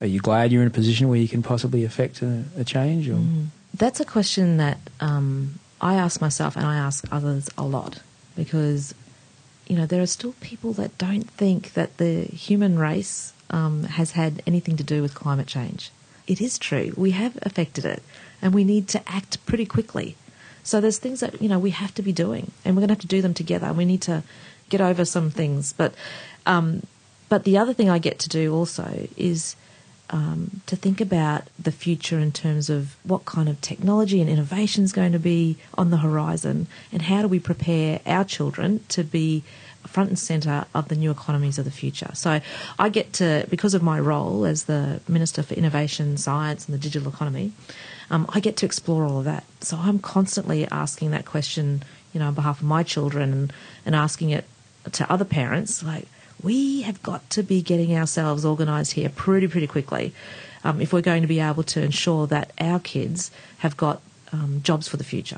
Are you glad you're in a position where you can possibly affect a, a change? Or? Mm. That's a question that um, I ask myself and I ask others a lot because, you know, there are still people that don't think that the human race um, has had anything to do with climate change. It is true. We have affected it and we need to act pretty quickly. So there's things that, you know, we have to be doing and we're going to have to do them together. We need to get over some things. But, um, but the other thing I get to do also is um, to think about the future in terms of what kind of technology and innovation is going to be on the horizon, and how do we prepare our children to be front and centre of the new economies of the future. So I get to, because of my role as the Minister for Innovation, Science and the Digital Economy, um, I get to explore all of that. So I'm constantly asking that question, you know, on behalf of my children and, and asking it to other parents, like, we have got to be getting ourselves organised here pretty, pretty quickly um, if we're going to be able to ensure that our kids have got um, jobs for the future.